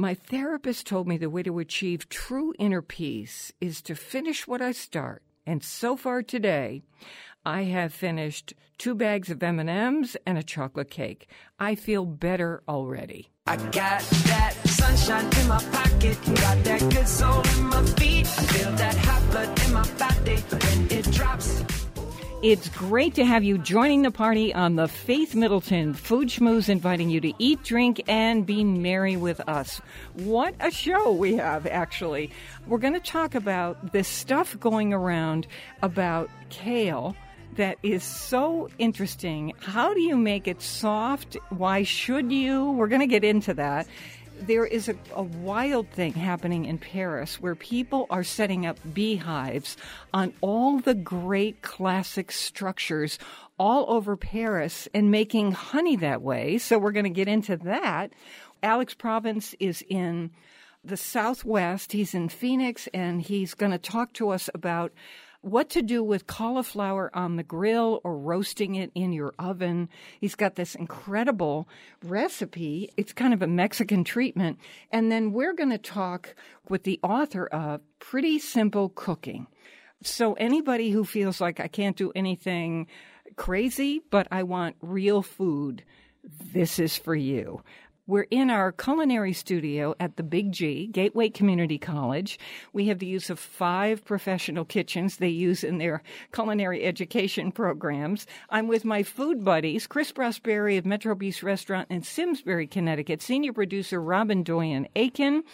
My therapist told me the way to achieve true inner peace is to finish what I start. And so far today, I have finished two bags of M&Ms and a chocolate cake. I feel better already. I got that sunshine in my pocket, got that good soul in my feet. I feel that hot blood in my body when it drops. It's great to have you joining the party on the Faith Middleton Food Schmooze, inviting you to eat, drink, and be merry with us. What a show we have, actually. We're going to talk about this stuff going around about kale that is so interesting. How do you make it soft? Why should you? We're going to get into that there is a, a, wild thing happening in Paris where people are setting up beehives on all the great classic structures all over Paris and making honey that way. So we're going to get into that. Alex Province is in the Southwest. He's in Phoenix and he's going to talk to us about what to do with cauliflower on the grill or roasting it in your oven. He's got this incredible recipe. It's kind of a Mexican treatment. And then we're going to talk with the author of Pretty Simple Cooking. So anybody who feels like I can't do anything crazy, but I want real food, this is for you. We're in our culinary studio at the Big G, Gateway Community College. We have the use of five professional kitchens they use in their culinary education programs. I'm with my food buddies, Chris Prosperi of Metro Bis Restaurant in Simsbury, Connecticut, senior producer Robin Doyen Aiken,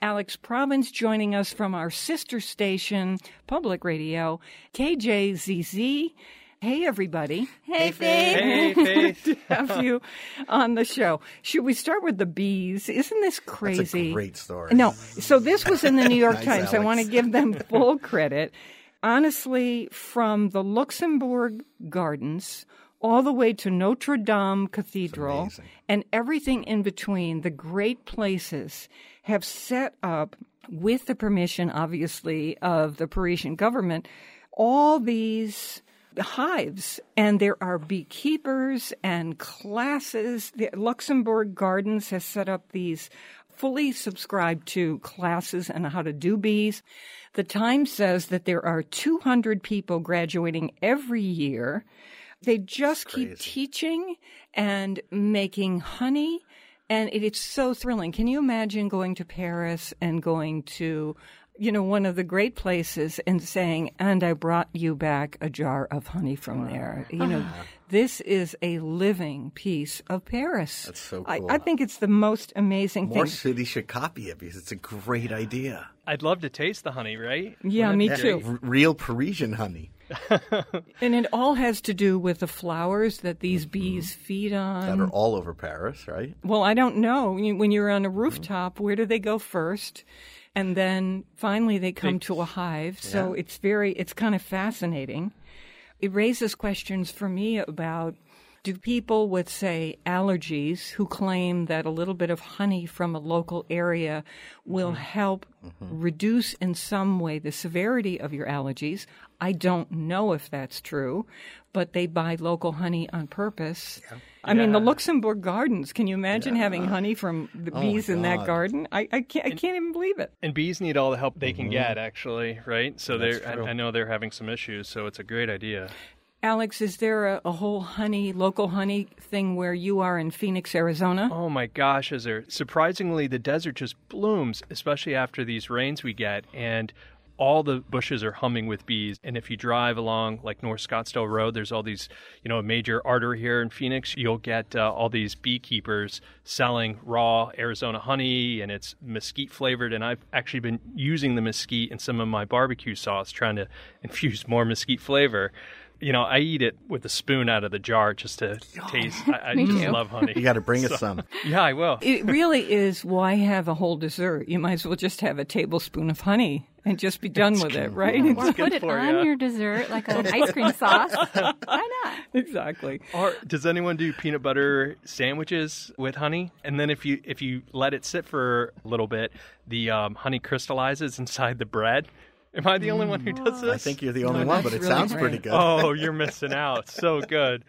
Alex Province joining us from our sister station, Public Radio, KJZZ, Hey, everybody. Hey, Faith. Hey, Faith. have you on the show. Should we start with the bees? Isn't this crazy? That's a great story. No. So this was in the New York nice, Times. Alex. I want to give them full credit. Honestly, from the Luxembourg Gardens all the way to Notre Dame Cathedral and everything in between, the great places have set up, with the permission, obviously, of the Parisian government, all these hives and there are beekeepers and classes. The Luxembourg Gardens has set up these fully subscribed to classes on how to do bees. The Times says that there are 200 people graduating every year. They just keep teaching and making honey. And it is so thrilling. Can you imagine going to Paris and going to you know, one of the great places and saying, and I brought you back a jar of honey from there. You know, ah. this is a living piece of Paris. That's so cool. I, I think it's the most amazing More thing. cities should copy it because it's a great idea. I'd love to taste the honey, right? Yeah, Wouldn't me that too. R- real Parisian honey. and it all has to do with the flowers that these mm-hmm. bees feed on. that are all over Paris, right? Well, I don't know. When you're on a rooftop, where do they go first? And then finally they come to a hive. So Yeah. it's very, it's kind of fascinating. It raises questions for me about do people with, say, allergies who claim that a little bit of honey from a local area will mm-hmm. help mm-hmm. reduce in some way the severity of your allergies? I don't know if that's true, but they buy local honey on purpose. I mean, the Luxembourg Gardens. Can you imagine having honey from the Oh, my bees in that garden? I, I can't. I can't even believe it. And bees need all the help they can mm-hmm. get, actually, right? So they're. I, I know they're having some issues, so it's a great idea. Alex, is there a, a whole honey, local honey thing where you are in Phoenix, Arizona? Oh my gosh, is there surprisingly the desert just blooms, especially after these rains we get, and all the bushes are humming with bees. And if you drive along like North Scottsdale Road, there's all these, you know, a major artery here in Phoenix. You'll get uh, all these beekeepers selling raw Arizona honey, and it's mesquite flavored. And I've actually been using the mesquite in some of my barbecue sauce, trying to infuse more mesquite flavor. You know, I eat it with a spoon out of the jar just to taste. I, I just too. love honey. You got to bring us some. Yeah, I will. It really is why have a whole dessert? You might as well just have a tablespoon of honey and just be done with it, right? Or put it for on ya. your dessert like an ice cream sauce. Why not? exactly. Or does anyone do peanut butter sandwiches with honey? And then if you if you let it sit for a little bit, the um, honey crystallizes inside the bread. Am I the only one who does this? I think you're the only No, one, but it really sounds pretty good. Oh, you're missing out. So good.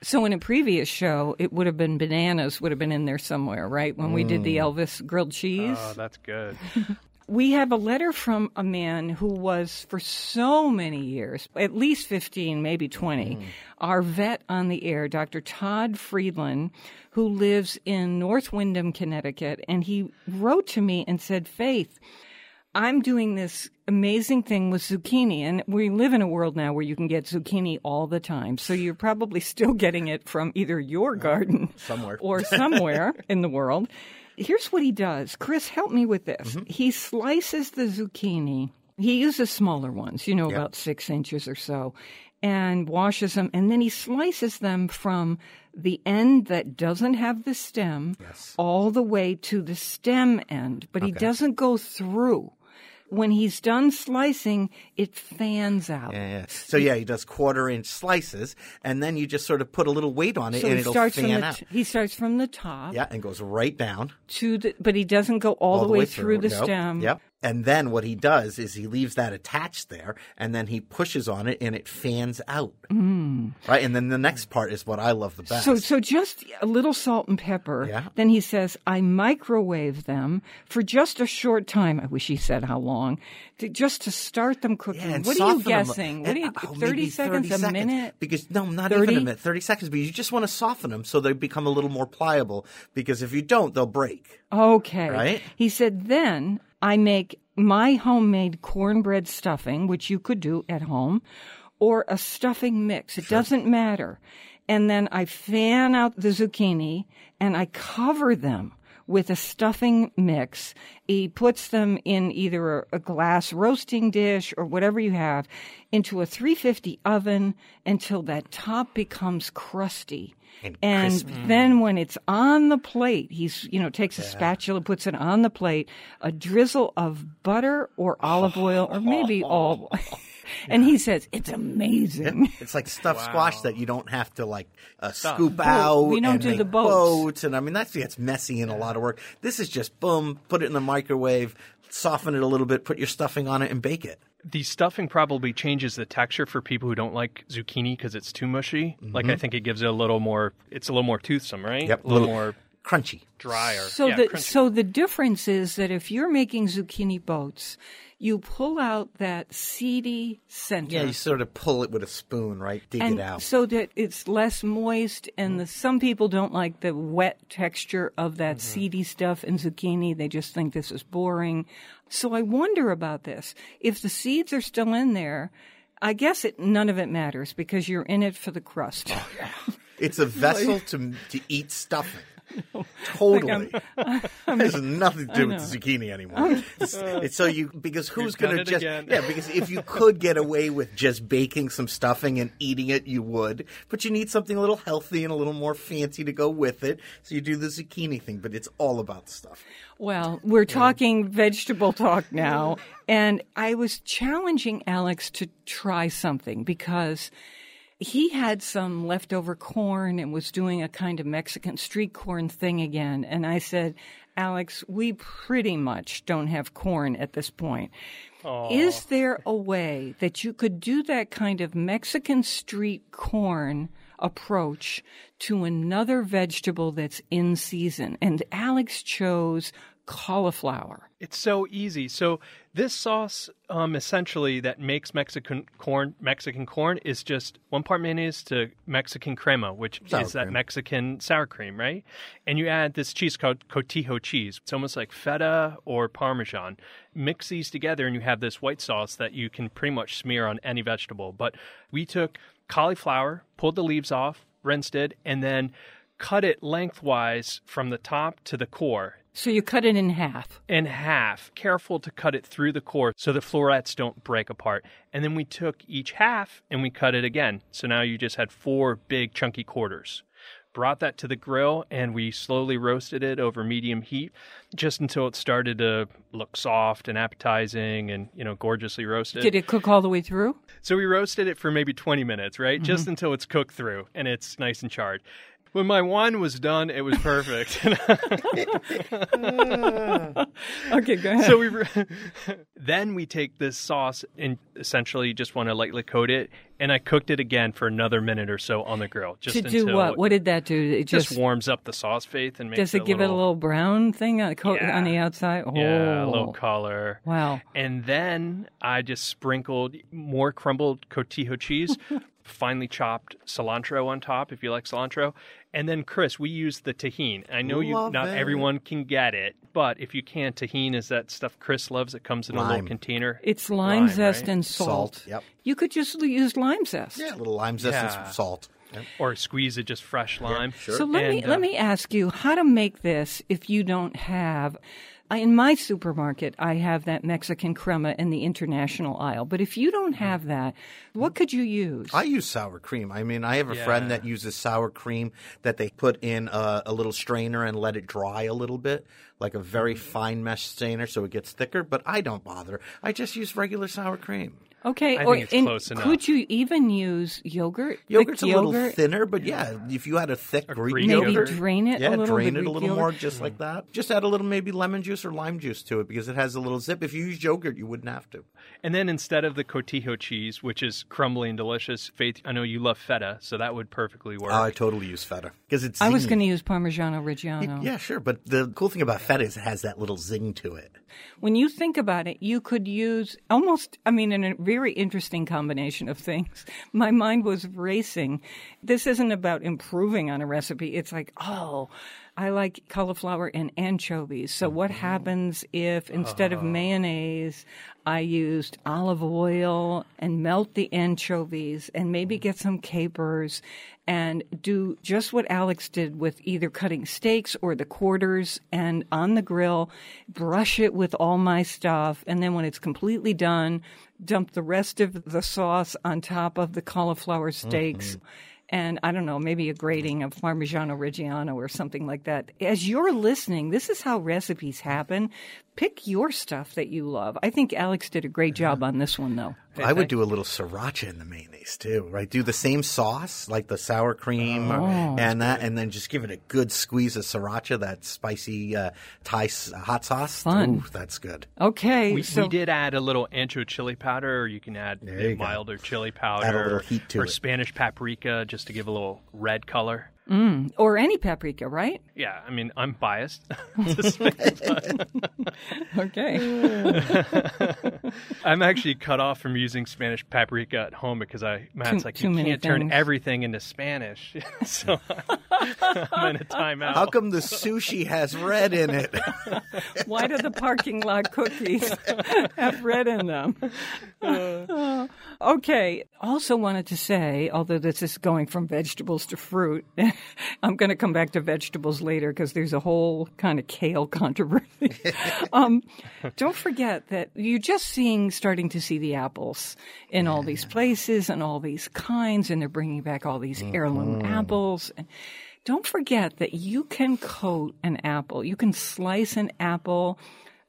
So in a previous show, it would have been bananas would have been in there somewhere, right? When we did the mm. Elvis grilled cheese. Oh, that's good. We have a letter from a man who was for so many years, at least 15, maybe 20, mm. our vet on the air, Dr. Todd Friedland, who lives in North Windham, Connecticut. And he wrote to me and said, Faith, I'm doing this amazing thing with zucchini. And we live in a world now where you can get zucchini all the time. So you're probably still getting it from either your garden somewhere. or somewhere in the world. Here's what he does. Chris, help me with this. Mm-hmm. He slices the zucchini. He uses smaller ones, you know, about six inches or so, and washes them. And then he slices them from the end that doesn't have the stem all the way to the stem end, but he doesn't go through. When he's done slicing, it fans out. Yeah, yeah. So yeah, he does quarter inch slices, and then you just sort of put a little weight on it, So and it'll starts fan out. t- he starts from the top yeah, and goes right down to the, but he doesn't go all, the way, through, the Yep, stem. Yep. And then what he does is he leaves that attached there, and then he pushes on it, and it fans out. Mm. Right, and then the next part is what I love the best. So, so just a little salt and pepper. Yeah. Then he says, I microwave them for just a short time. I wish he said how long, to, just to start them cooking. Yeah, what are you guessing? What are you? oh, Thirty maybe seconds, 30 a seconds. minute? Because no, not 30? even a minute. Thirty seconds. But you just want to soften them so they become a little more pliable. Because if you don't, they'll break. Okay. Right? He said, then I make my homemade cornbread stuffing, which you could do at home, or a stuffing mix. It doesn't matter. And then I fan out the zucchini and I cover them with a stuffing mix. He puts them in either a, glass roasting dish or whatever you have into a 350 oven until that top becomes crusty. And crispy. then when it's on the plate, he's, you know, takes a spatula, puts it on the plate, a drizzle of butter or olive oh, oil or maybe all. and he says, it's amazing. It's like stuffed squash that you don't have to like uh, scoop out. We don't and do make the boats. boats, and I mean that's gets messy and a lot of work. This is just boom, put it in the microwave, soften it a little bit, put your stuffing on it, and bake it. The stuffing probably changes the texture for people who don't like zucchini because it's too mushy. Like I think it gives it a little more. It's a little more toothsome, right? Mm-hmm. Yep, a little, little- more Crunchy. drier. So yeah, the crunchy. so the difference is that if you're making zucchini boats, you pull out that seedy center. Yeah, you sort of pull it with a spoon, right? Dig and it out. so that it's less moist and the, some people don't like the wet texture of that mm-hmm. seedy stuff in zucchini they just think this is boring so i wonder about this if the seeds are still in there i guess it none of it matters because you're in it for the crust Yeah, It's a vessel to to eat stuffing. Totally. There's nothing to do with the zucchini anymore. It's, it's so you because who's going to just again. yeah because if you could get away with just baking some stuffing and eating it, you would. But you need something a little healthy and a little more fancy to go with it. So you do the zucchini thing, but it's all about the stuff. Well, we're talking vegetable talk now, and I was challenging Alex to try something because he had some leftover corn and was doing a kind of Mexican street corn thing again. And I said, Alex, we pretty much don't have corn at this point. Is there a way that you could do that kind of Mexican street corn approach to another vegetable that's in season? And Alex chose cauliflower. It's so easy. So this sauce, um, essentially, that makes Mexican corn Mexican corn is just one part mayonnaise to Mexican crema, which Sour is that. Mexican sour cream, right? And you add this cheese called cotija cheese. It's almost like feta or parmesan. Mix these together, and you have this white sauce that you can pretty much smear on any vegetable. But we took cauliflower, pulled the leaves off, rinsed it, and then cut it lengthwise from the top to the core. So you cut it in half. in half. Careful to cut it through the core so the florets don't break apart. And then we took each half and we cut it again. So now you just had four big chunky quarters. Brought that to the grill and we slowly roasted it over medium heat just until it started to look soft and appetizing and, you know, gorgeously roasted. Did it cook all the way through? So we roasted it for maybe 20 minutes, right? Just mm-hmm. until it's cooked through and it's nice and charred. When my wine was done, it was perfect. Okay, go ahead. so we re- then we take this sauce and essentially just want to lightly coat it, and I cooked it again for another minute or so on the grill. Just to do what? What did that do? It just, just, warms up the sauce faith and makes does it give it a little brown thing on, co- Yeah. on the outside? Oh, yeah, a little oh. color. wow. And then I just sprinkled more crumbled cotija cheese, finely chopped cilantro on top if you like cilantro. And then Chris, we use the Tajín. I know you Love not it. everyone can get it, but if you can, Tajín is that stuff Chris loves. It comes in a little Lime. container. It's lime, Lime, zest right? and salt. Salt, yep. You could just use lime zest. Yeah, a little lime zest and Yeah. some salt. Yep. or squeeze it just fresh lime. sure. So let me And, uh, let me ask you how to make this if you don't have. I- In my supermarket, I have that Mexican crema in the international aisle. But if you don't have that, what could you use? I use sour cream. I mean, I have a friend that uses sour cream that they put in a, a little strainer and let it dry a little bit, like a very Mm-hmm. fine mesh strainer, so it gets thicker. But I don't bother. I just use regular sour cream. Okay, I or think it's close enough. could you even use yogurt? Thick Yogurt's a little yogurt? thinner, but yeah, if you had a thick Greek, Greek Maybe yogurt, drain it a little, drain it a little yogurt? more, just hmm. like that. Just add a little maybe lemon juice or lime juice to it because it has a little zip. If you use yogurt, you wouldn't have to. And then instead of the cotija cheese, which is crumbly and delicious, Faith, I know you love feta, so that would perfectly work. Oh, I totally use feta because it's. I was going to use Parmigiano Reggiano. Yeah, sure, but the cool thing about feta is it has that little zing to it. When you think about it, you could use almost, I mean, in a very interesting combination of things. My mind was racing. This isn't about improving on a recipe. It's like, oh, I like cauliflower and anchovies. So what mm-hmm. happens if instead of uh-huh. mayonnaise, I used olive oil and melt the anchovies and maybe mm-hmm. get some capers and do just what Alex did with either cutting steaks or the quarters and on the grill, brush it with all my stuff. And then when it's completely done, dump the rest of the sauce on top of the cauliflower steaks. Mm-hmm. And I don't know, maybe a grating of Parmigiano Reggiano or something like that. As you're listening, this is how recipes happen. Pick your stuff that you love. I think Alex did a great job on this one, though. I would do a little sriracha in the mayonnaise too, right? Do the same sauce, like the sour cream Oh, and that, and then just give it a good squeeze of sriracha, that spicy uh, Thai hot sauce. Fun. Ooh, that's good. Okay, we, so we did add a little ancho chili powder, or you can add you go. milder chili powder, Add a little heat to or it. Spanish paprika, just to give a little red color. Mm. or any paprika, right? Yeah, I mean, I'm biased. Okay. I'm actually cut off from using Spanish paprika at home because I Matt's Too- like too you many can't turn everything into Spanish, so I'm in a timeout. How come the sushi has red in it? Why do the parking lot cookies have red in them? Uh. okay. Also wanted to say, although this is going from vegetables to fruit, I'm going to come back to vegetables later because there's a whole kind of kale controversy. um, don't forget that you're just seeing, starting to see the apples in all these places and all these kinds, and they're bringing back all these heirloom apples. Don't forget that you can coat an apple. You can slice an apple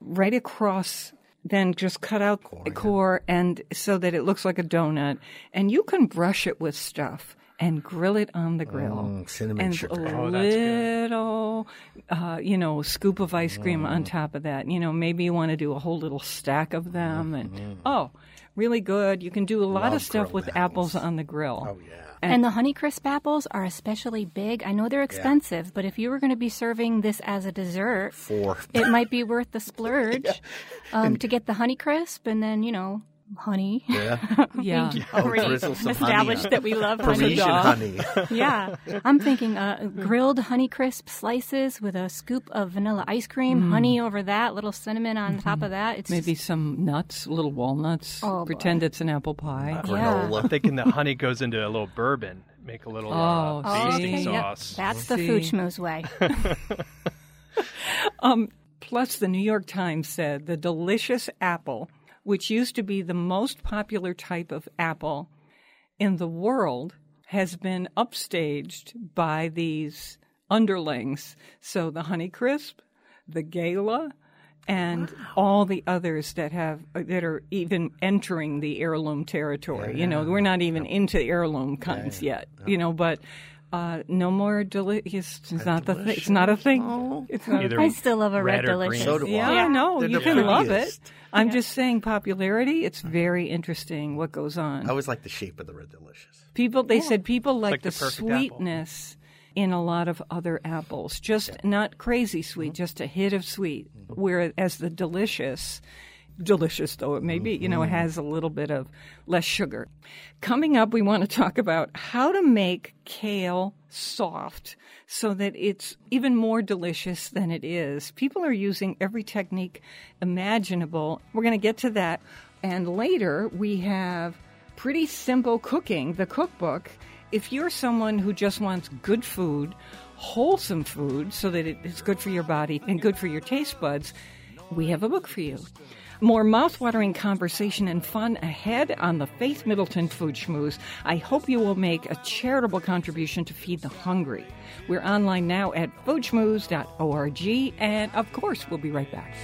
right across, then just cut out the core and so that it looks like a donut. And you can brush it with stuff and grill it on the grill. Mm, cinnamon and sugar. a Oh, little, uh, you know, scoop of ice cream on top of that. You know, maybe you want to do a whole little stack of them. And oh, really good. You can do a lot Love of stuff with apples on the grill. Oh yeah. And the Honeycrisp apples are especially big. I know they're expensive, but if you were going to be serving this as a dessert, Four. it might be worth the splurge um, to get the Honeycrisp and then, you know, honey. Yeah. Yeah. Already drizzle some honey established on that we love honey. Parisian honey. Yeah. I'm thinking uh, grilled Honeycrisp slices with a scoop of vanilla ice cream, honey over that, little cinnamon on top of that. It's Maybe some nuts, little walnuts. Oh, Pretend it's an apple pie. Yeah. Granola. I'm thinking the honey goes into a little bourbon, make a little Oh, uh, basting see? Yep, sauce. that's the See. food schmooze way. Um, Plus, the New York Times said the delicious apple, which used to be the most popular type of apple in the world, has been upstaged by these underlings. So the Honeycrisp, the Gala, and all the others that have that are even entering the heirloom territory. You know, we're not even into heirloom kinds yet. You know, but uh, no more delicious. It's not the thing. It's not a thing. It's not. Either I still love a red, red delicious. So do yeah, I. I They're you the can love it. I'm just saying popularity. It's very interesting what goes on. I always like the shape of the red delicious. People, they said people like, Like the, the perfect apple. sweetness in a lot of other apples, just not crazy sweet, just a hit of sweet. Whereas the delicious, delicious though it may be, you know, it mm-hmm. has a little bit of less sugar. Coming up, we want to talk about how to make kale soft so that it's even more delicious than it is. People are using every technique imaginable. We're going to get to that. And later, we have pretty simple cooking, the cookbook. If you're someone who just wants good food, wholesome food, so that it is good for your body and good for your taste buds, we have a book for you. More mouthwatering conversation and fun ahead on the Faith Middleton Food Schmooze. I hope you will make a charitable contribution to feed the hungry. We're online now at foodschmooze.org, and of course, we'll be right back.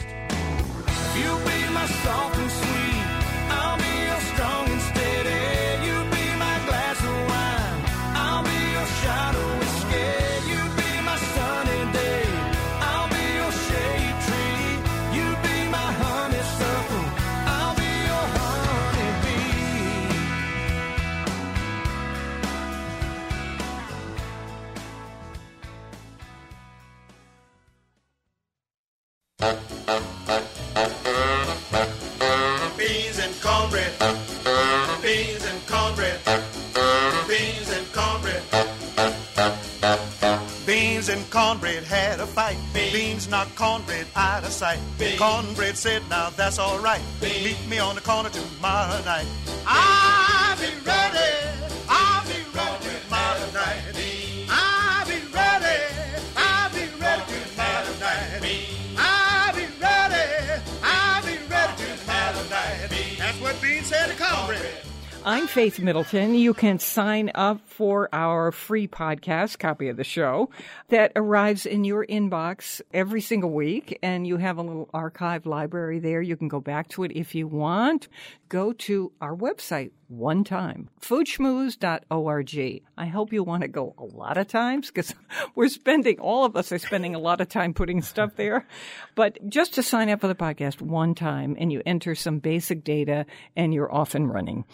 Beans and cornbread. Beans and cornbread. Beans and cornbread. Beans and cornbread had a fight. Beans knocked cornbread out of sight. Cornbread said, now that's all right. Meet me on the corner tomorrow night. I'll be ready. To cornbread. I'm Faith Middleton. You can sign up for our free podcast, copy of the show, that arrives in your inbox every single week. And you have a little archive library there. You can go back to it if you want. Go to our website one time, foodschmooze.org. I hope you want to go a lot of times because we're spending, all of us are spending a lot of time putting stuff there. But just to sign up for the podcast one time and you enter some basic data and you're off and running.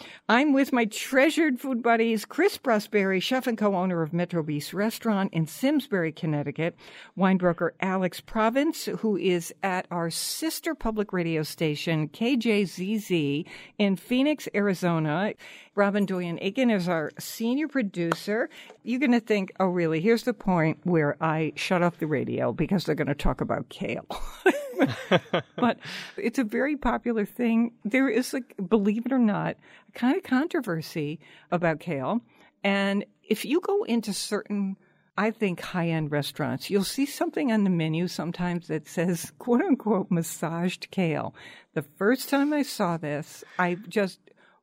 I'm with my treasured food buddies, Chris Prosperi, chef and co-owner of Metro Bis Restaurant in Simsbury, Connecticut, winebroker Alex Province, who is at our sister public radio station, KJZZ, in Phoenix, Arizona. Robin Doyen Aiken is our senior producer. You're going to think, oh, really? Here's the point where I shut off the radio because they're going to talk about kale. but it's a very popular thing. There is, like, believe it or not, kind of controversy about kale. And if you go into certain I think high end restaurants, you'll see something on the menu sometimes that says quote unquote massaged kale. The first time I saw this, I just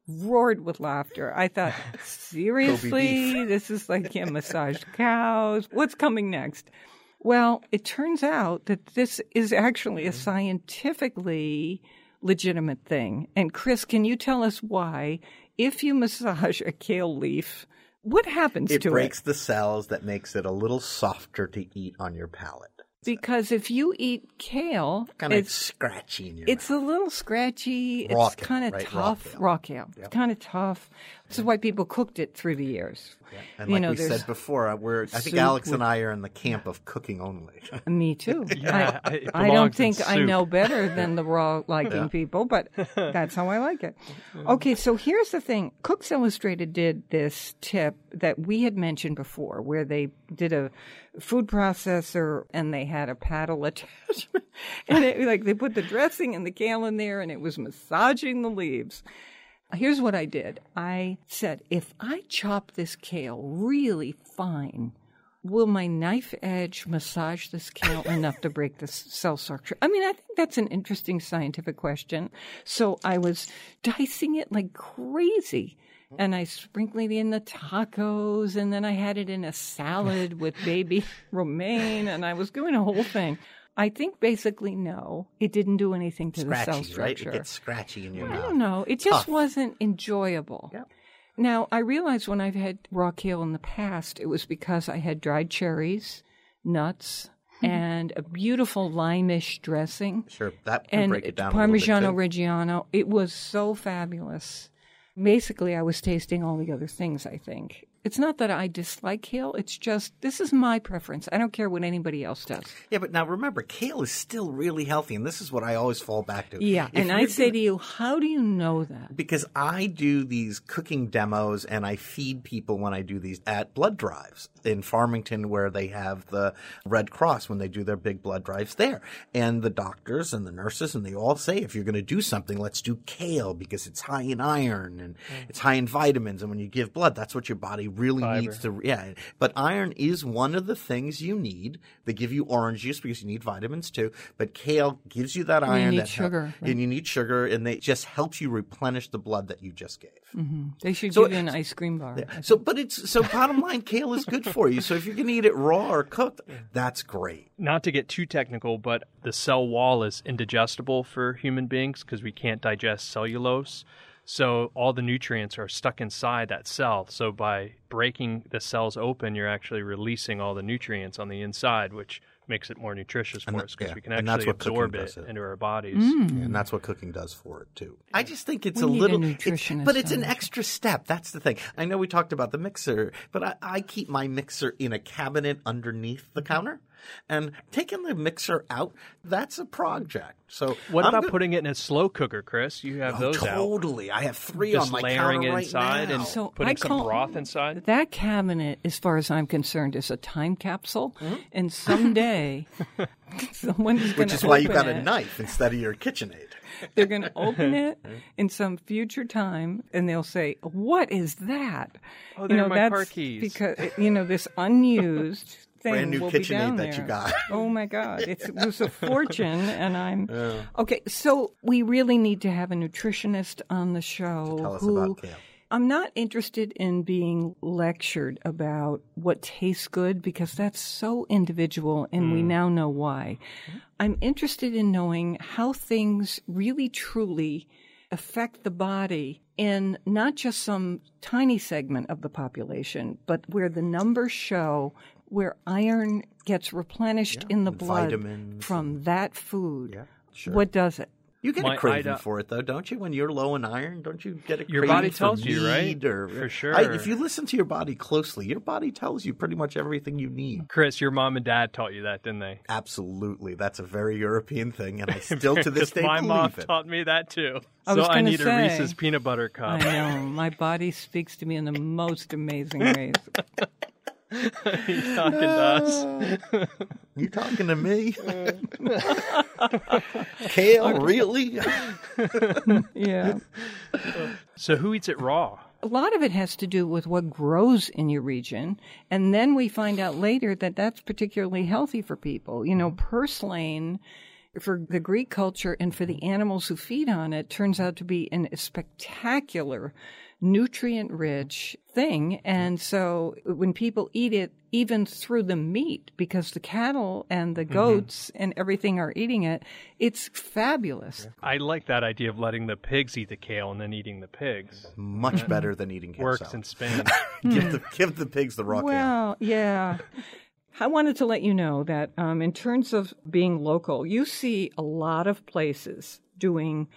roared with laughter. I thought, seriously, this is like yeah, massaged cows. What's coming next? Well, it turns out that this is actually a mm-hmm. scientifically legitimate thing. And Chris, can you tell us why, if you massage a kale leaf, what happens It to breaks it? Breaks the cells that makes it a little softer to eat on your palate. Because if you eat kale, Kind of it's scratchy in your it's a little scratchy. Raw it's kind of right? Raw tough. kale. Raw kale. It's kind of tough. This is why people cooked it through the years. And you like know, we said before, uh, we're I think Alex with- and I are in the camp of cooking only. Me too. Yeah, I, I don't belongs in think I know better than the raw liking people, but that's how I like it. Okay, so here's the thing. Cooks Illustrated did this tip that we had mentioned before, where they did a food processor and they had a paddle attachment, and it, like they put the dressing and the kale in there, and it was massaging the leaves. Here's what I did. I said, if I chop this kale really fine, will my knife edge massage this kale enough to break the cell structure? I mean, I think that's an interesting scientific question. So I was dicing it like crazy. And I sprinkled it in the tacos, and then I had it in a salad with baby romaine, and I was doing a whole thing. I think basically no, it didn't do anything to the cell Scratchy, right? structure. It gets scratchy in your I mouth. don't know. It just wasn't enjoyable. Yep. Now, I realized when I've had raw kale in the past, it was because I had dried cherries, nuts, hmm. and a beautiful limeish dressing. Sure, that can And break it down. Parmigiano. Reggiano. It was so fabulous. Basically, I was tasting all the other things, I think. It's not that I dislike kale, it's just this is my preference. I don't care what anybody else does. Yeah, but now remember, kale is still really healthy, and this is what I always fall back to. Yeah. If and I say to you, how do you know that? because I do these cooking demos and I feed people when I do these at blood drives in Farmington where they have the Red Cross when they do their big blood drives there. And the doctors and the nurses and they all say if you're going to do something, let's do kale because it's high in iron and mm. it's high in vitamins and when you give blood, that's what your body really needs to yeah. But iron is one of the things you need. They give you orange juice because you need vitamins too, but kale gives you that you iron need that hel- sugar, right? and you need sugar and they just helps you replenish the blood that you just gave. mm-hmm. They should So give you an ice cream bar. yeah. So, but it's so bottom line, kale is good for you. So if you're going to eat it raw or cooked, that's great. Not to get too technical, but the cell wall is indigestible for human beings because we can't digest cellulose. So all the nutrients are stuck inside that cell. So by breaking the cells open, you're actually releasing all the nutrients on the inside, which makes it more nutritious for And us because yeah, we can actually absorb it it. into our bodies. Mm. And that's what cooking does for it too. I just think it's We a need a little, it's- but it's an extra step. That's the thing. I know we talked about the mixer, but I, I keep my mixer in a cabinet underneath the counter. And taking the mixer out, that's a project. So What I'm about go- putting it in a slow cooker, Chris? You have Oh, those out. totally. I have three Just on my layering counter right inside now. and So putting I some broth inside. That cabinet, as far as I'm concerned, is a time capsule, mm-hmm. and someday someone's going to which is why you got it. a knife instead of your KitchenAid. They're going to open it mm-hmm. in some future time, and they'll say, "What is that?" Oh, they're you know, my that's car keys. because you know this unused thing Brand new will KitchenAid that you got. Oh my God, it's, it was a fortune, and I'm okay. So we really need to have a nutritionist on the show. Tell us who, about kale. I'm not interested in being lectured about what tastes good because that's so individual and we mm. now know why. I'm interested in knowing how things really truly affect the body in not just some tiny segment of the population, but where the numbers show where iron gets replenished in the and blood vitamins from that food. Yeah, sure. What does it? You get My a craving ida- for it though, don't you? When you're low in iron, don't you get a Your craving body for tells you, right? Or, For I- sure. if you listen to your body closely, your body tells you pretty much everything you need. Chris, your mom and dad taught you that, didn't they? Absolutely, that's a very European thing, and I still to this day my mom it. taught me that too. I so was I gonna need say- a Reese's peanut butter cup. I know. My body speaks to me in the most amazing ways. He talking to us. You talking to me? Kale, really? Yeah. So who eats it raw? A lot of it has to do with what grows in your region. And then we find out later that that's particularly healthy for people. You know, purslane for the Greek culture and for the animals who feed on it turns out to be an, a spectacular nutrient rich thing. And so when people eat it, even through the meat, because the cattle and the goats and everything are eating it, it's fabulous. I like that idea of letting the pigs eat the kale and then eating the pigs. Much better than eating kale Works salad. in Spain. give the give the pigs the raw kale. Well, yeah. I wanted to let you know that um, in terms of being local, you see a lot of places doing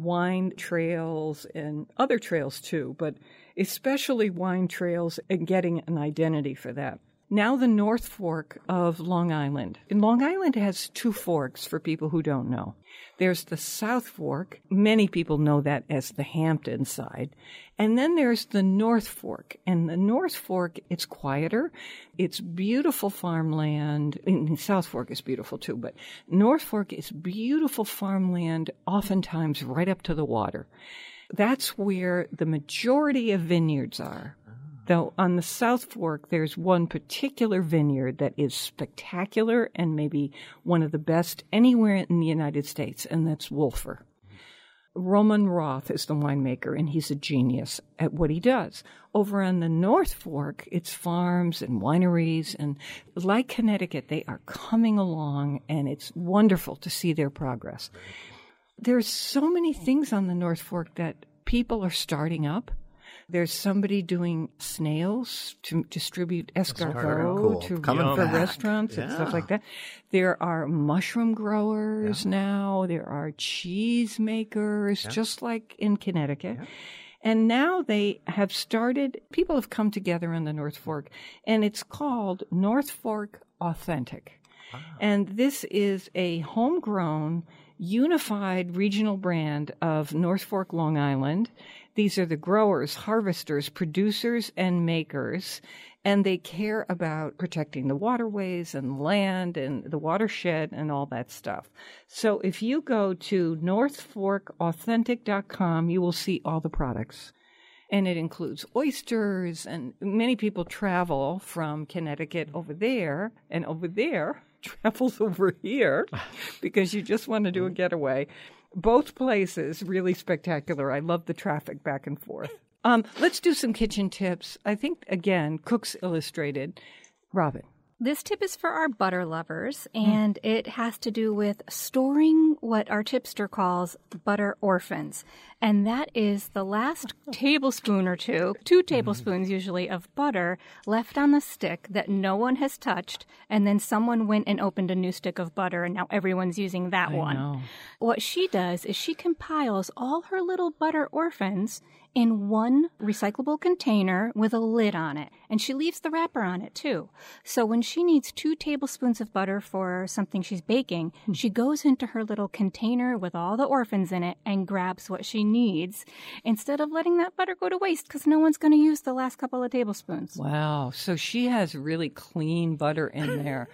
wine trails and other trails too, but especially wine trails and getting an identity for that. Now, the North Fork of Long Island. And Long Island has two forks for people who don't know. There's the South Fork. Many people know that as the Hampton side. And then there's the North Fork. And the North Fork, it's quieter. It's beautiful farmland. And South Fork is beautiful too, but North Fork is beautiful farmland, oftentimes right up to the water. That's where the majority of vineyards are. Though on the South Fork, there's one particular vineyard that is spectacular and maybe one of the best anywhere in the United States, and that's Wölffer. Roman Roth is the winemaker, and he's a genius at what he does. Over on the North Fork, it's farms and wineries, and like Connecticut, they are coming along, and it's wonderful to see their progress. There's so many things on the North Fork that people are starting up. There's somebody doing snails to distribute escargot Cool. to Coming for back. restaurants and stuff like that. There are mushroom growers now. There are cheese makers, just like in Connecticut. And now they have started, people have come together in the North Fork, and it's called North Fork Authentic. Ah. And this is a homegrown, unified regional brand of North Fork, Long Island. These are the growers, harvesters, producers, and makers. And they care about protecting the waterways and land and the watershed and all that stuff. So if you go to northforkauthentic.com, you will see all the products and it includes oysters and many people travel from Connecticut over there and over there travels over here because you just want to do a getaway. Both places really spectacular. I love the traffic back and forth. Um, let's do some kitchen tips. I think again, Cooks Illustrated. Robin. This tip is for our butter lovers, hmm. and it has to do with storing what our tipster calls butter orphans. And that is the last oh. tablespoon or two, two tablespoons mm-hmm. usually, of butter left on the stick that no one has touched, and then someone went and opened a new stick of butter, and now everyone's using that one. know. What she does is she compiles all her little butter orphans in one recyclable container with a lid on it. And she leaves the wrapper on it too. So when she needs two tablespoons of butter for something she's baking, hmm. she goes into her little container with all the orphans in it and grabs what she needs instead of letting that butter go to waste because no one's going to use the last couple of tablespoons. Wow. So she has really clean butter in there.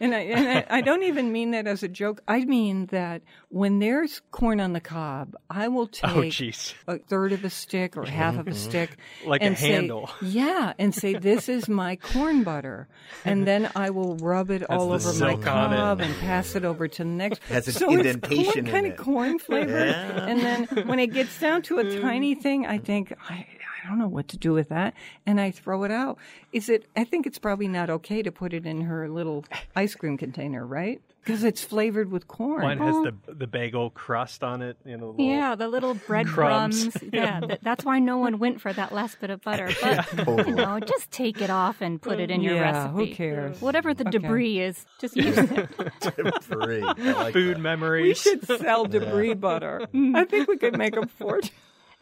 and I, and I, I don't even mean that as a joke. I mean that when there's corn on the cob, I will oh, take Oh, jeez. a third of a stick or half of a mm-hmm. stick. Like a and say- handle. yeah. And say, this is my corn butter. And then I will rub it all over my cob and pass it over to the next. Has an so indentation it's in kind of corn flavor. Yeah. And then when it gets down to a tiny thing, I think, I, I don't know what to do with that. And I throw it out. Is it, I think it's probably not okay to put it in her little ice cream container, right? Because it's flavored with corn. Mine has the the bagel crust on it. You know, the Yeah, the little breadcrumbs. yeah, th- that's why no one went for that last bit of butter. But you know, just take it off and put it in your Yeah, who recipe. cares? Whatever the Okay. debris is, just use it. Free. I like food that. memories. We should sell debris butter. I think we could make a fortune.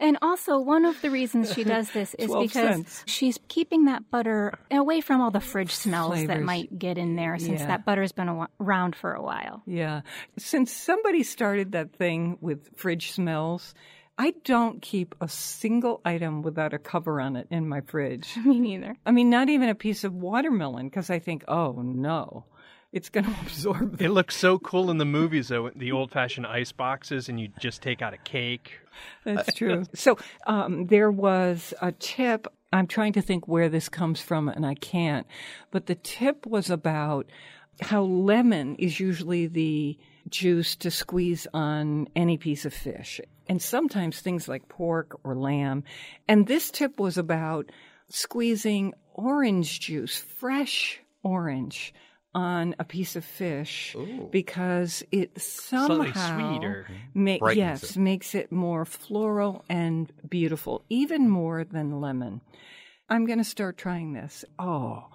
And also, one of the reasons she does this is because cents. she's keeping that butter away from all the fridge smells that might get in there since Yeah. that butter's been around for a while. Yeah. Since somebody started that thing with fridge smells, I don't keep a single item without a cover on it in my fridge. Me neither. I mean, not even a piece of watermelon because I think, oh no, it's going to absorb. It looks so cool in the movies, though. The old-fashioned ice boxes, and you just take out a cake. That's true. So um, there was a tip. I'm trying to think where this comes from, and I can't. But the tip was about how lemon is usually the juice to squeeze on any piece of fish, and sometimes things like pork or lamb. And this tip was about squeezing orange juice, fresh orange. On a piece of fish because it somehow sweeter. Mm-hmm. Ma- yes, it. makes it more floral and beautiful, even more than lemon. I'm going to start trying this. Oh,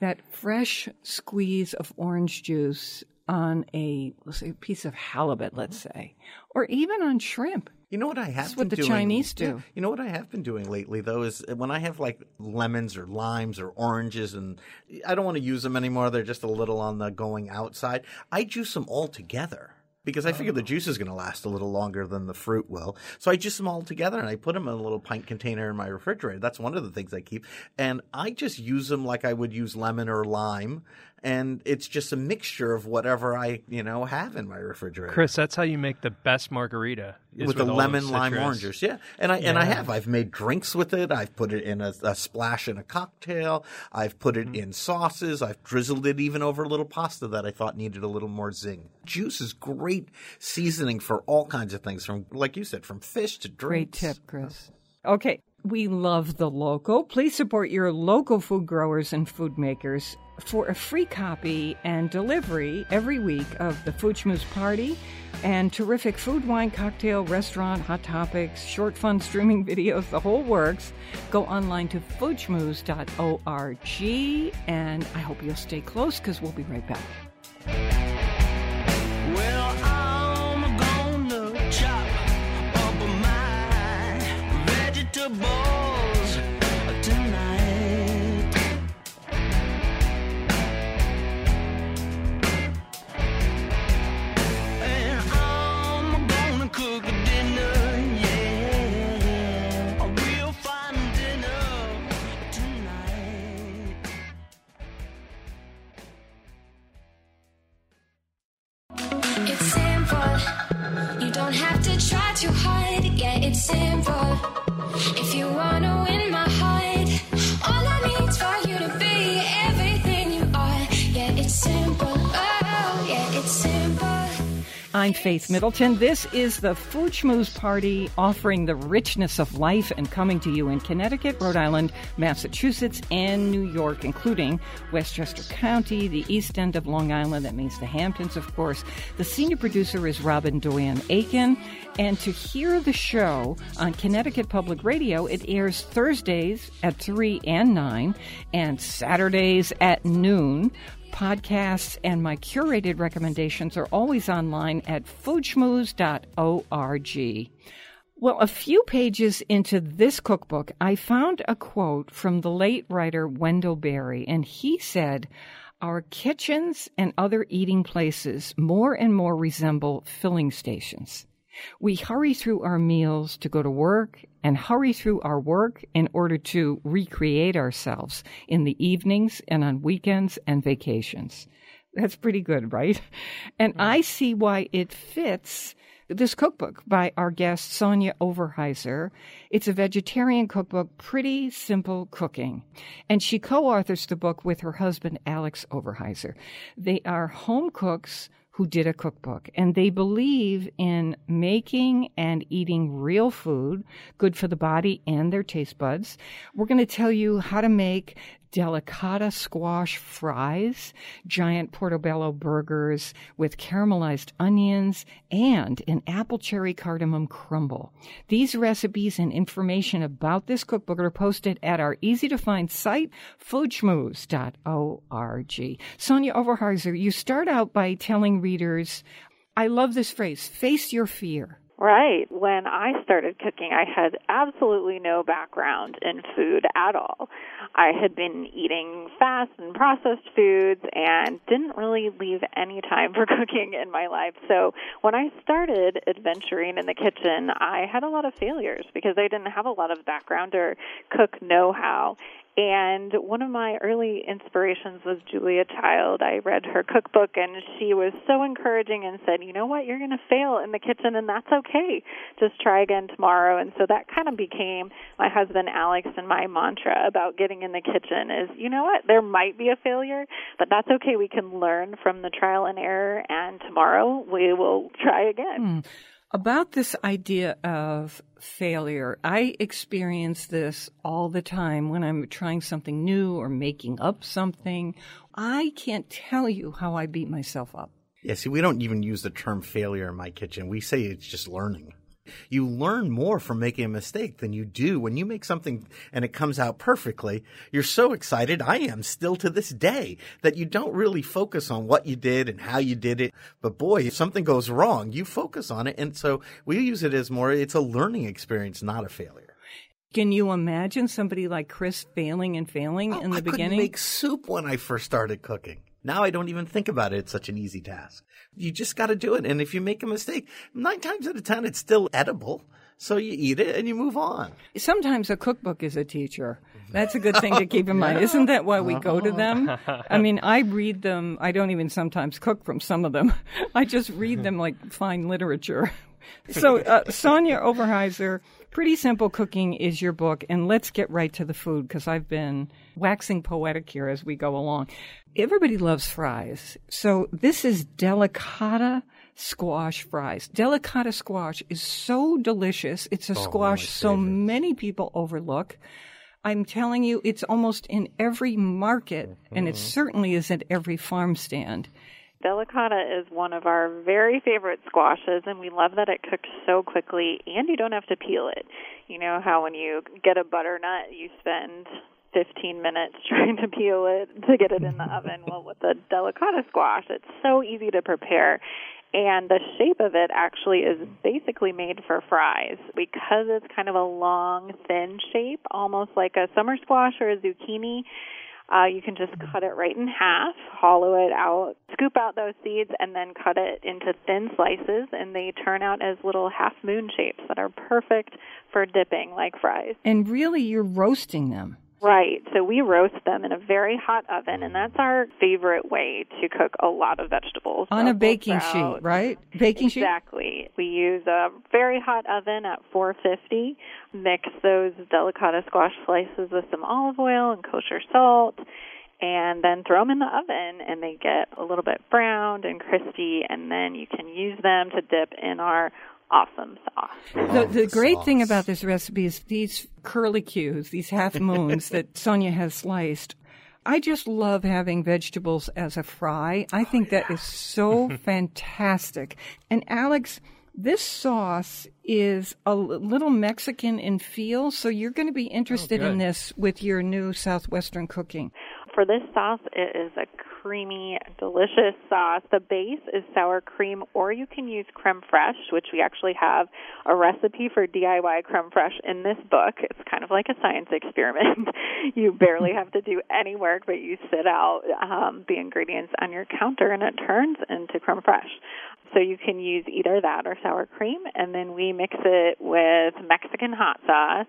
that fresh squeeze of orange juice on a let's say a piece of halibut, let's mm-hmm. say, or even on shrimp. You know what I have That's been what the doing? Chinese do. Yeah, you know what I have been doing lately though is when I have like lemons or limes or oranges and I don't want to use them anymore. They're just a little on the going outside. I juice them all together. Because I figure the oh. juice is going to last a little longer than the fruit will. So I juice them all together and I put them in a little pint container in my refrigerator. That's one of the things I keep. And I just use them like I would use lemon or lime. And it's just a mixture of whatever I, you know, have in my refrigerator. Chris, that's how you make the best margarita. is with the lemon lime oranges. yeah, and I and I have. I've made drinks with it. I've put it in a, a splash in a cocktail. I've put it Mm-hmm. in sauces. I've drizzled it even over a little pasta that I thought needed a little more zing. Juice is great seasoning for all kinds of things, from like you said, from fish to drinks. Great tip, Chris. Okay, we love the local. Please support your local food growers and food makers for a free copy and delivery every week of the Food Party and terrific food, wine, cocktail, restaurant, hot topics, short fun streaming videos, the whole works. Go online to foodschmooze.org and I hope you'll stay close because we'll be right back. Faith Middleton. This is the Food Schmooze Party, offering the richness of life and coming to you in Connecticut, Rhode Island, Massachusetts, and New York, including Westchester County, the east end of Long Island. That means the Hamptons, of course. The senior producer is Robin Doyen Aiken. And to hear the show on Connecticut Public Radio, it airs Thursdays at 3 and 9 and Saturdays at noon. Podcasts and my curated recommendations are always online at foodschmooze.org. Well, a few pages into this cookbook, I found a quote from the late writer Wendell Berry, and he said, Our kitchens and other eating places more and more resemble filling stations. We hurry through our meals to go to work and hurry through our work in order to recreate ourselves in the evenings and on weekends and vacations. That's pretty good, right? And I see why it fits this cookbook by our guest Sonia Overhiser. It's a vegetarian cookbook, pretty simple cooking. And she co-authors the book with her husband Alex Overhiser. They are home cooks who did a cookbook and they believe in making and eating real food, good for the body and their taste buds. We're going to tell you how to make delicata squash fries, giant portobello burgers with caramelized onions, and an apple cherry cardamom crumble. These recipes and information about this cookbook are posted at our easy to find site, foodschmooze.org. Sonia Overhiser, you start out by telling readers, I love this phrase, face your fear. Right. When I started cooking, I had absolutely no background in food at all. I had been eating fast and processed foods and didn't really leave any time for cooking in my life. So when I started adventuring in the kitchen, I had a lot of failures because I didn't have a lot of background or cook know how. And one of my early inspirations was Julia Child. I read her cookbook and she was so encouraging and said, you know what, you're going to fail in the kitchen and that's okay. Just try again tomorrow. And so that kind of became my husband Alex and my mantra about getting in the kitchen is, you know what, there might be a failure, but that's okay. We can learn from the trial and error and tomorrow we will try again. Hmm. About this idea of failure, I experience this all the time when I'm trying something new or making up something. I can't tell you how I beat myself up. Yeah, see, we don't even use the term failure in my kitchen. We say it's just learning. You learn more from making a mistake than you do when you make something and it comes out perfectly. You're so excited. I am still to this day that you don't really focus on what you did and how you did it. But boy, if something goes wrong, you focus on it. And so we use it as more, it's a learning experience, not a failure. Can you imagine somebody like Chris failing and failing oh, in the Oh, I couldn't beginning? make soup when I first started cooking. Now I don't even think about it. It's such an easy task. You just got to do it. And if you make a mistake, nine times out of ten, it's still edible. So you eat it and you move on. Sometimes a cookbook is a teacher. That's a good thing to keep in mind. Isn't that why we go to them? I mean, I read them. I don't even sometimes cook from some of them. I just read them like fine literature. So, uh, Sonia Overhiser, Pretty Simple Cooking is your book, and let's get right to the food because I've been waxing poetic here as we go along. Everybody loves fries. So, this is delicata squash fries. Delicata squash is so delicious. It's a squash so many people overlook. I'm telling you, it's almost in every market, and it certainly is at every farm stand. Delicata is one of our very favorite squashes, and we love that it cooks so quickly, and you don't have to peel it. You know how when you get a butternut, you spend 15 minutes trying to peel it to get it in the oven. Well, with the delicata squash, it's so easy to prepare. And the shape of it actually is basically made for fries because it's kind of a long, thin shape, almost like a summer squash or a zucchini. Uh, you can just cut it right in half, hollow it out, scoop out those seeds, and then cut it into thin slices, and they turn out as little half moon shapes that are perfect for dipping like fries. And really, you're roasting them. Right. So we roast them in a very hot oven, and that's our favorite way to cook a lot of vegetables. On a baking sprouts. sheet, right? Baking sheet? Exactly. We use a very hot oven at 450. Mix those delicata squash slices with some olive oil and kosher salt, and then throw them in the oven, and they get a little bit browned and crispy. And then you can use them to dip in our awesome sauce. The, the great thing about this recipe is these curlicues, these half moons that Sonia has sliced. I just love having vegetables as a fry. I think that is so fantastic. And Alex, this sauce is a little Mexican in feel, so you're going to be interested in this with your new Southwestern cooking. For this sauce, it is a creamy, delicious sauce. The base is sour cream, or you can use creme fraiche, which we actually have a recipe for DIY creme fraiche in this book. It's kind of like a science experiment. you barely have to do any work, but you sit out um, the ingredients on your counter, and it turns into creme fraiche. So you can use either that or sour cream, and then we mix it with Mexican hot sauce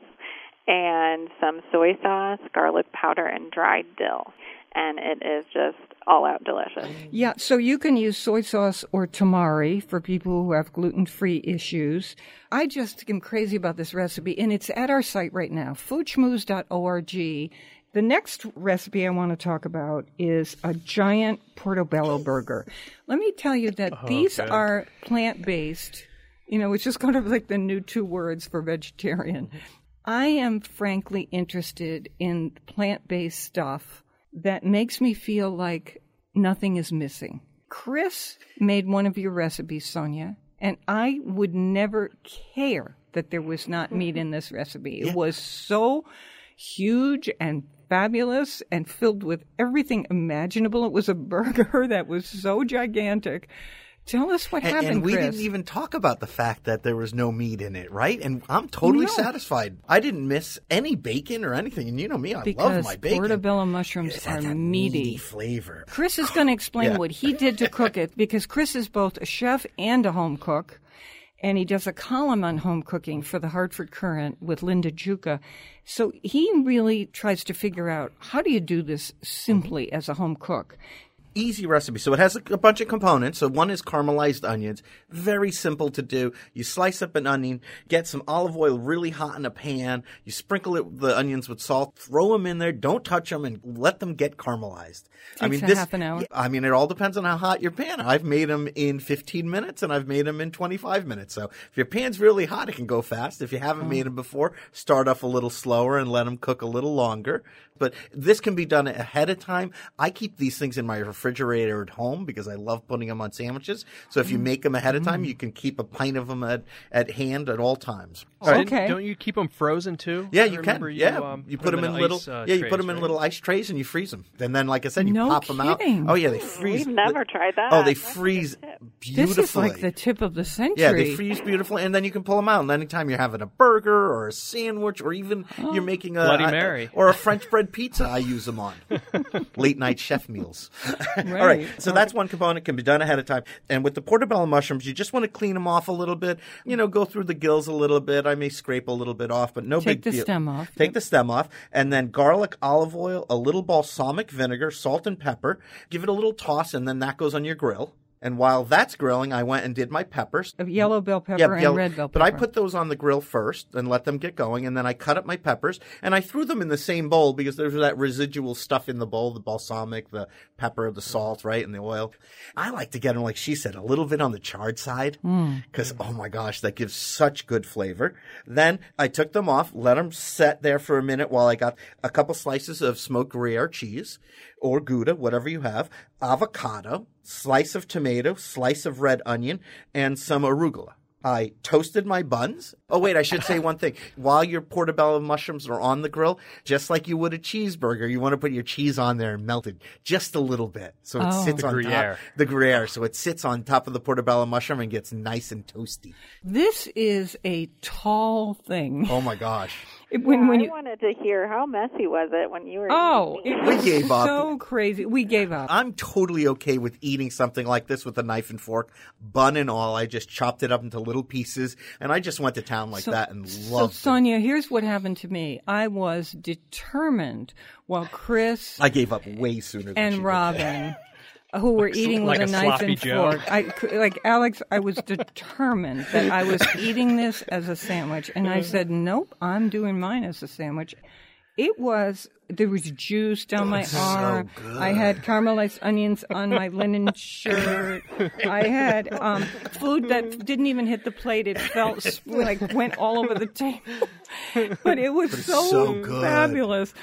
and some soy sauce, garlic powder, and dried dill. And it is just all out delicious. Yeah, so you can use soy sauce or tamari for people who have gluten free issues. I just am crazy about this recipe, and it's at our site right now, foodschmooze.org. The next recipe I want to talk about is a giant portobello burger. Let me tell you that oh, these Okay. are plant based. You know, it's just kind of like the new two words for vegetarian. I am frankly interested in plant based stuff that makes me feel like nothing is missing. Chris made one of your recipes, Sonia, and I would never care that there was not mm-hmm. meat in this recipe. It was so huge and fabulous and filled with everything imaginable. It was a burger that was so gigantic. Tell us what And, happened, and we Chris. didn't even talk about the fact that there was no meat in it, right? And I'm totally No. satisfied. I didn't miss any bacon or anything. And you know me, I love because my bacon. portobello mushrooms It's are meaty. meaty flavor. Chris is going to explain Yeah. what he did to cook it because Chris is both a chef and a home cook. And he does a column on home cooking for the Hartford Courant with Linda Giuca. So he really tries to figure out how do you do this mm-hmm. simply as a home cook? Easy recipe. So it has a, a bunch of components. So one is caramelized onions, very simple to do. You slice up an onion, get some olive oil really hot in a pan. You sprinkle it the onions with salt, throw them in there, don't touch them, and let them get caramelized. I mean, this, half an hour. I mean, it all depends on how hot your pan. I've made them in 15 minutes, and I've made them in 25 minutes. So if your pan's really hot, it can go fast. If you haven't Oh. made them before, start off a little slower and let them cook a little longer. But this can be done ahead of time. I keep these things in my refrigerator at home because I love putting them on sandwiches. So Mm. if you make them ahead of time, you can keep a pint of them at, at hand at all times. Didn't- Okay. Don't you keep them frozen too? Yeah, you can. remember yeah, um, you put them in, little. ice, uh, yeah, you trays, put them in right? little ice trays and you freeze them. And then, like I said, you No pop them out. kidding. Oh yeah, they freeze. We've never tried that. Oh, they That's freeze tip. beautifully. This is like the tip of the century. Yeah, they freeze beautifully, and then you can pull them out. And anytime you're having a burger or a sandwich, or even you're making a Bloody a- Mary. or a French bread pizza, I use them on late night chef meals. All right. So that's one component can be done ahead of time. And with the portobello mushrooms, you just want to clean them off a little bit. You know, go through the gills a little bit. I may scrape a little bit off, but no Take big deal. Take the stem off. Take the stem off, and then garlic, olive oil, a little balsamic vinegar, salt and pepper. Give it a little toss, and then that goes on your grill. And while that's grilling, I went and did my peppers. Of yellow bell pepper Yeah, and yellow- red bell pepper. But. I put those on the grill first and let them get going, and then I cut up my peppers and I threw them in the same bowl because there's that residual stuff in the bowl, the balsamic, the pepper, the salt, right, and the oil. I like to get them, like she said, a little bit on the charred side mm. because oh my gosh, that gives such good flavor. Then I took them off, let them set there for a minute while I got a couple slices of smoked Gruyere cheese or Gouda, whatever you have, avocado, slice of tomato, slice of red onion, and some arugula. I toasted my buns. Oh, wait, I should say one thing. While your portobello mushrooms are on the grill, just like you would a cheeseburger, you want to put your cheese on there and melt it just a little bit. So it Oh. sits The on Gruyere. top. The Gruyere. So it sits on top of the portobello mushroom and gets nice and toasty. This is a tall thing. Oh my gosh. It- when, when I wanted to hear how messy was it when you were. oh, eating it was We gave up. so crazy. We gave up. I'm totally okay with eating something like this with a knife and fork, bun and all. I just chopped it up into little pieces and I just went to town like So- that and loved it. So, Sonia, here's what happened to me. I was determined while Chris I gave up way sooner than she and did. Robin, who were eating like with a a knife and Joe. fork, I like Alex. I was determined that I was eating this as a sandwich, and I said, "Nope, I'm doing mine as a sandwich." It was there was juice down my arm. So I had caramelized onions on my linen shirt. I had um, food that didn't even hit the plate. It felt like went all over the table. but it was so, so good. fabulous.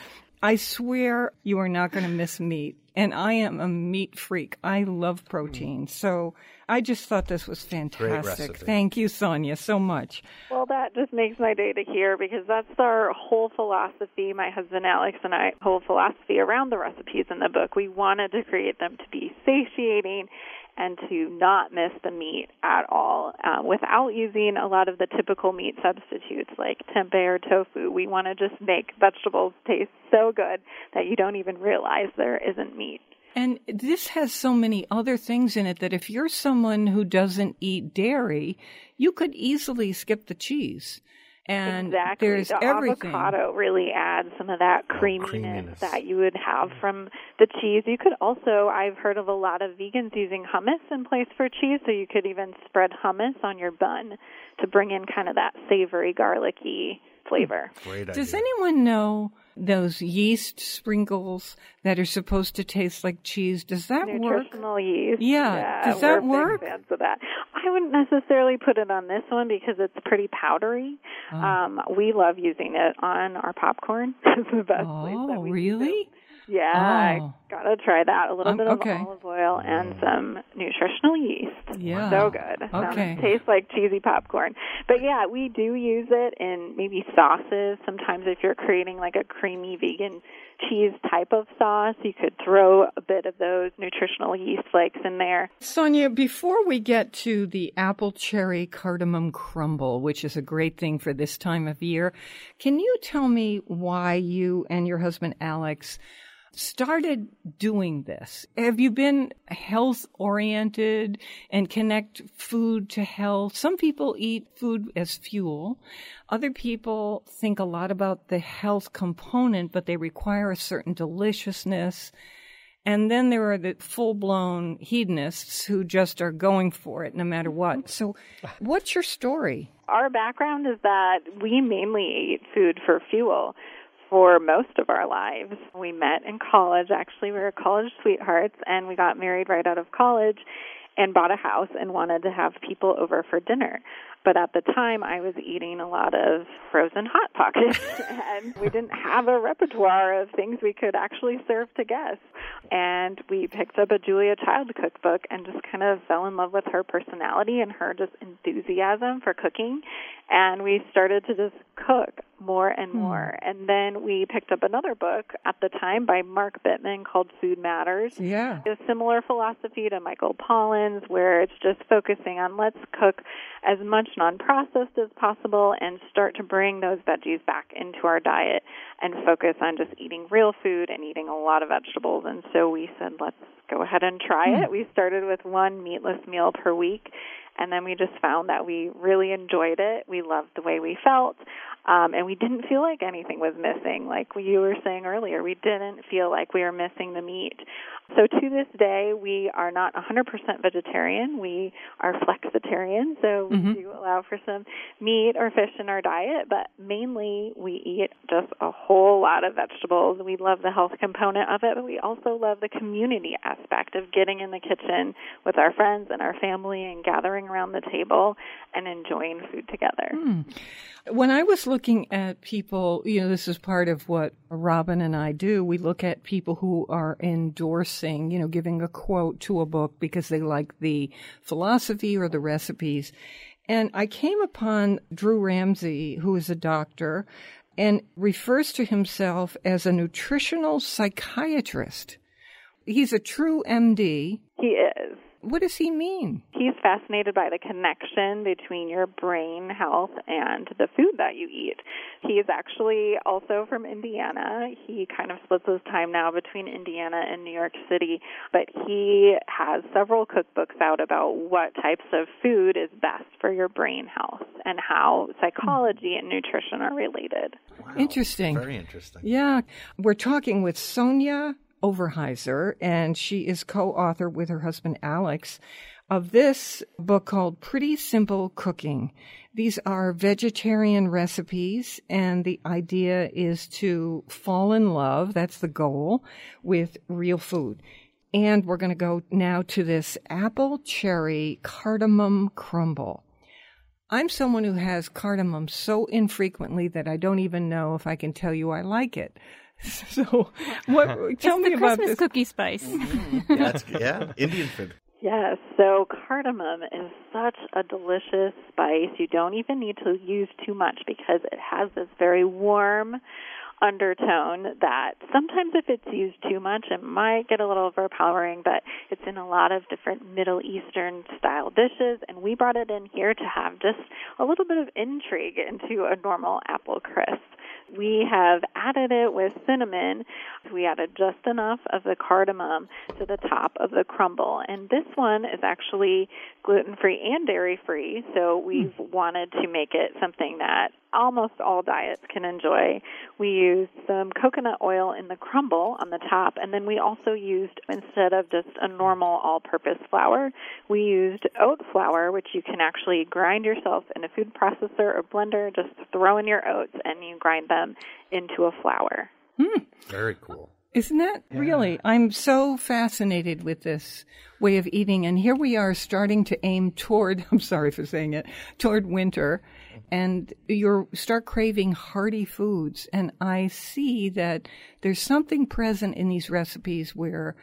I swear you are not going to miss meat. And I am a meat freak. I love protein. Mm. So I just thought this was fantastic. Thank you, Sonia, so much. Well, that just makes my day to hear because that's our whole philosophy. My husband Alex and I whole philosophy around the recipes in the book. We wanted to create them to be satiating and to not miss the meat at all uh, without using a lot of the typical meat substitutes like tempeh or tofu. We want to just make vegetables taste so good that you don't even realize there isn't meat. And this has so many other things in it that if you're someone who doesn't eat dairy, you could easily skip the cheese. And exactly. there's the everything. avocado really adds some of that oh, creaminess, creaminess. that you would have from the cheese. You could also, I've heard of a lot of vegans using hummus in place for cheese, so you could even spread hummus on your bun to bring in kind of that savory, garlicky flavor. Great Does idea. anyone know those yeast sprinkles that are supposed to taste like cheese? Does that work? Nutritional yeast. Yeah. Does that work? Fans of that. I wouldn't necessarily put it on this one because it's pretty powdery. Oh. Um, we love using it on our popcorn. it's the best Oh, really? Yeah, I Oh. gotta try that. A little Um, bit of okay. olive oil and some nutritional yeast. Yeah. So good. Um, Okay. tastes like cheesy popcorn. But yeah, we do use it in maybe sauces. Sometimes if you're creating like a creamy vegan cheese type of sauce, you could throw a bit of those nutritional yeast flakes in there. Sonia, before we get to the apple cherry cardamom crumble, which is a great thing for this time of year, can you tell me why you and your husband Alex started doing this? Have you been health oriented and connect food to health? Some people eat food as fuel. Other people think a lot about the health component, but they require a certain deliciousness. And then there are the full blown hedonists who just are going for it no matter what. So, what's your story? Our background is that we mainly ate food for fuel for most of our lives. We met in college. Actually, we were college sweethearts, and we got married right out of college and bought a house and wanted to have people over for dinner. But at the time, I was eating a lot of frozen Hot Pockets, and we didn't have a repertoire of things we could actually serve to guests. And we picked up a Julia Child cookbook and just kind of fell in love with her personality and her just enthusiasm for cooking. And we started to just cook more and hmm. more. And then we picked up another book at the time by Mark Bittman called Food Matters Yeah. a similar philosophy to Michael Pollan's, where it's just focusing on let's cook as much non processed as possible and start to bring those veggies back into our diet and focus on just eating real food and eating a lot of vegetables. And so we said, let's go ahead and try it. We started with one meatless meal per week, and then we just found that we really enjoyed it. We loved the way we felt, um, and we didn't feel like anything was missing. Like you were saying earlier, we didn't feel like we were missing the meat. So to this day, we are not 100% vegetarian. We are flexitarian, so we Mhm. do allow for some meat or fish in our diet, but mainly we eat just a whole lot of vegetables. We love the health component of it, but we also love the community aspect of getting in the kitchen with our friends and our family and gathering around the table and enjoying food together. Hmm. When I was looking at people, you know, this is part of what Robin and I do. We look at people who are endorsing, you know, giving a quote to a book because they like the philosophy or the recipes. And I came upon Drew Ramsey, who is a doctor and refers to himself as a nutritional psychiatrist. He's a true MD. He is. What does he mean? He's fascinated by the connection between your brain health and the food that you eat. He is actually also from Indiana. He kind of splits his time now between Indiana and New York City, but he has several cookbooks out about what types of food is best for your brain health and how psychology and nutrition are related. Interesting. Very interesting. Yeah. We're talking with Sonia Overhiser, and she is co author with her husband Alex of this book called Pretty Simple Cooking. These are vegetarian recipes, and the idea is to fall in love that's the goal with real food. And we're going to go now to this apple cherry cardamom crumble. I'm someone who has cardamom so infrequently that I don't even know if I can tell you I like it. So, what? tell it's me the about Christmas this. cookie spice. Yeah, mm-hmm. that's, yeah, Indian food. Yes, so cardamom is such a delicious spice. You don't even need to use too much because it has this very warm undertone that sometimes if it's used too much it might get a little overpowering but it's in a lot of different middle eastern style dishes and we brought it in here to have just a little bit of intrigue into a normal apple crisp we have added it with cinnamon. We added just enough of the cardamom to the top of the crumble. And this one is actually gluten free and dairy free. So hmm. we've wanted to make it something that almost all diets can enjoy. We used some coconut oil in the crumble on the top, and then we also used, instead of just a normal all purpose flour, we used oat flour, which you can actually grind yourself in a food processor or blender. Just throw in your oats and you grind them into a flour. Hmm. Very cool. Isn't that really? I'm so fascinated with this way of eating. And here we are starting to aim toward, I'm sorry for saying it, toward winter. And you start craving hearty foods. And I see that there's something present in these recipes where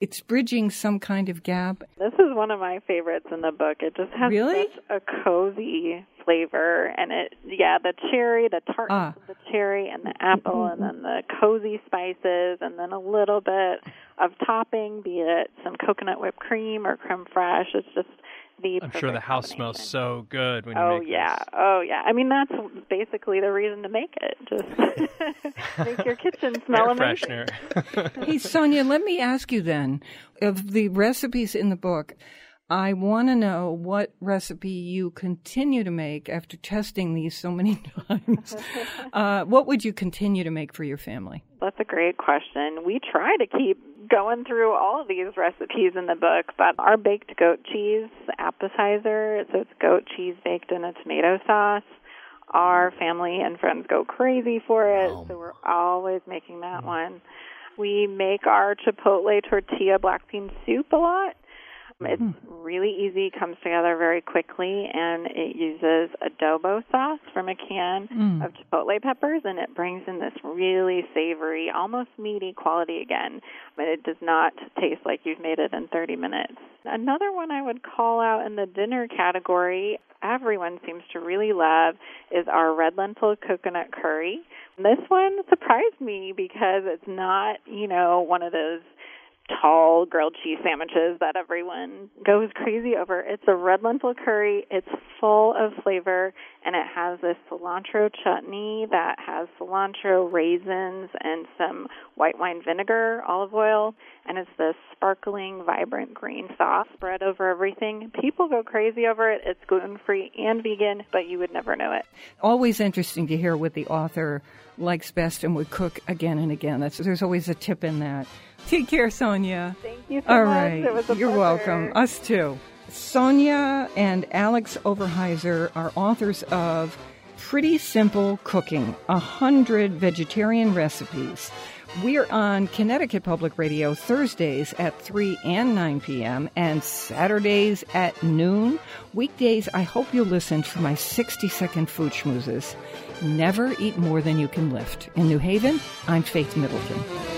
it's bridging some kind of gap. This is one of my favorites in the book. It just has Really? such a cozy flavor, and it yeah, the cherry, the tartness Ah. of the cherry, and the apple, and then the cozy spices, and then a little bit of topping, be it some coconut whipped cream or creme fraiche. It's just the. I'm sure the house smells so good when you make Oh make yeah, this. oh yeah. I mean that's basically the reason to make it. Just make your kitchen smell Air amazing. freshener. Hey, Sonia, let me ask you then of the recipes in the book. I want to know what recipe you continue to make after testing these so many times. Uh, what would you continue to make for your family? That's a great question. We try to keep going through all of these recipes in the book, but our baked goat cheese appetizer, so it's goat cheese baked in a tomato sauce. Our family and friends go crazy for it, so we're always making that one. We make our chipotle tortilla black bean soup a lot. It's really easy, comes together very quickly, and it uses adobo sauce from a can Mm. of chipotle peppers, and it brings in this really savory, almost meaty quality again. But it does not taste like you've made it in 30 minutes. Another one I would call out in the dinner category, everyone seems to really love, is our red lentil coconut curry. This one surprised me because it's not, you know, one of those tall grilled cheese sandwiches that everyone goes crazy over. It's a red lentil curry. It's full of flavor and it has this cilantro chutney that has cilantro, raisins, and some white wine vinegar, olive oil, and it's this sparkling, vibrant green sauce spread over everything. People go crazy over it. It's gluten free and vegan, but you would never know it. Always interesting to hear what the author likes best and would cook again and again. That's, there's always a tip in that. Take care, Sonia. Thank you so All much. right. It was a You're pleasure. welcome. Us too. Sonia and Alex Overhiser are authors of Pretty Simple Cooking, a hundred vegetarian recipes. We're on Connecticut Public Radio Thursdays at 3 and 9 p.m. and Saturdays at noon. Weekdays, I hope you'll listen for my 60 second food schmoozes. Never eat more than you can lift. In New Haven, I'm Faith Middleton.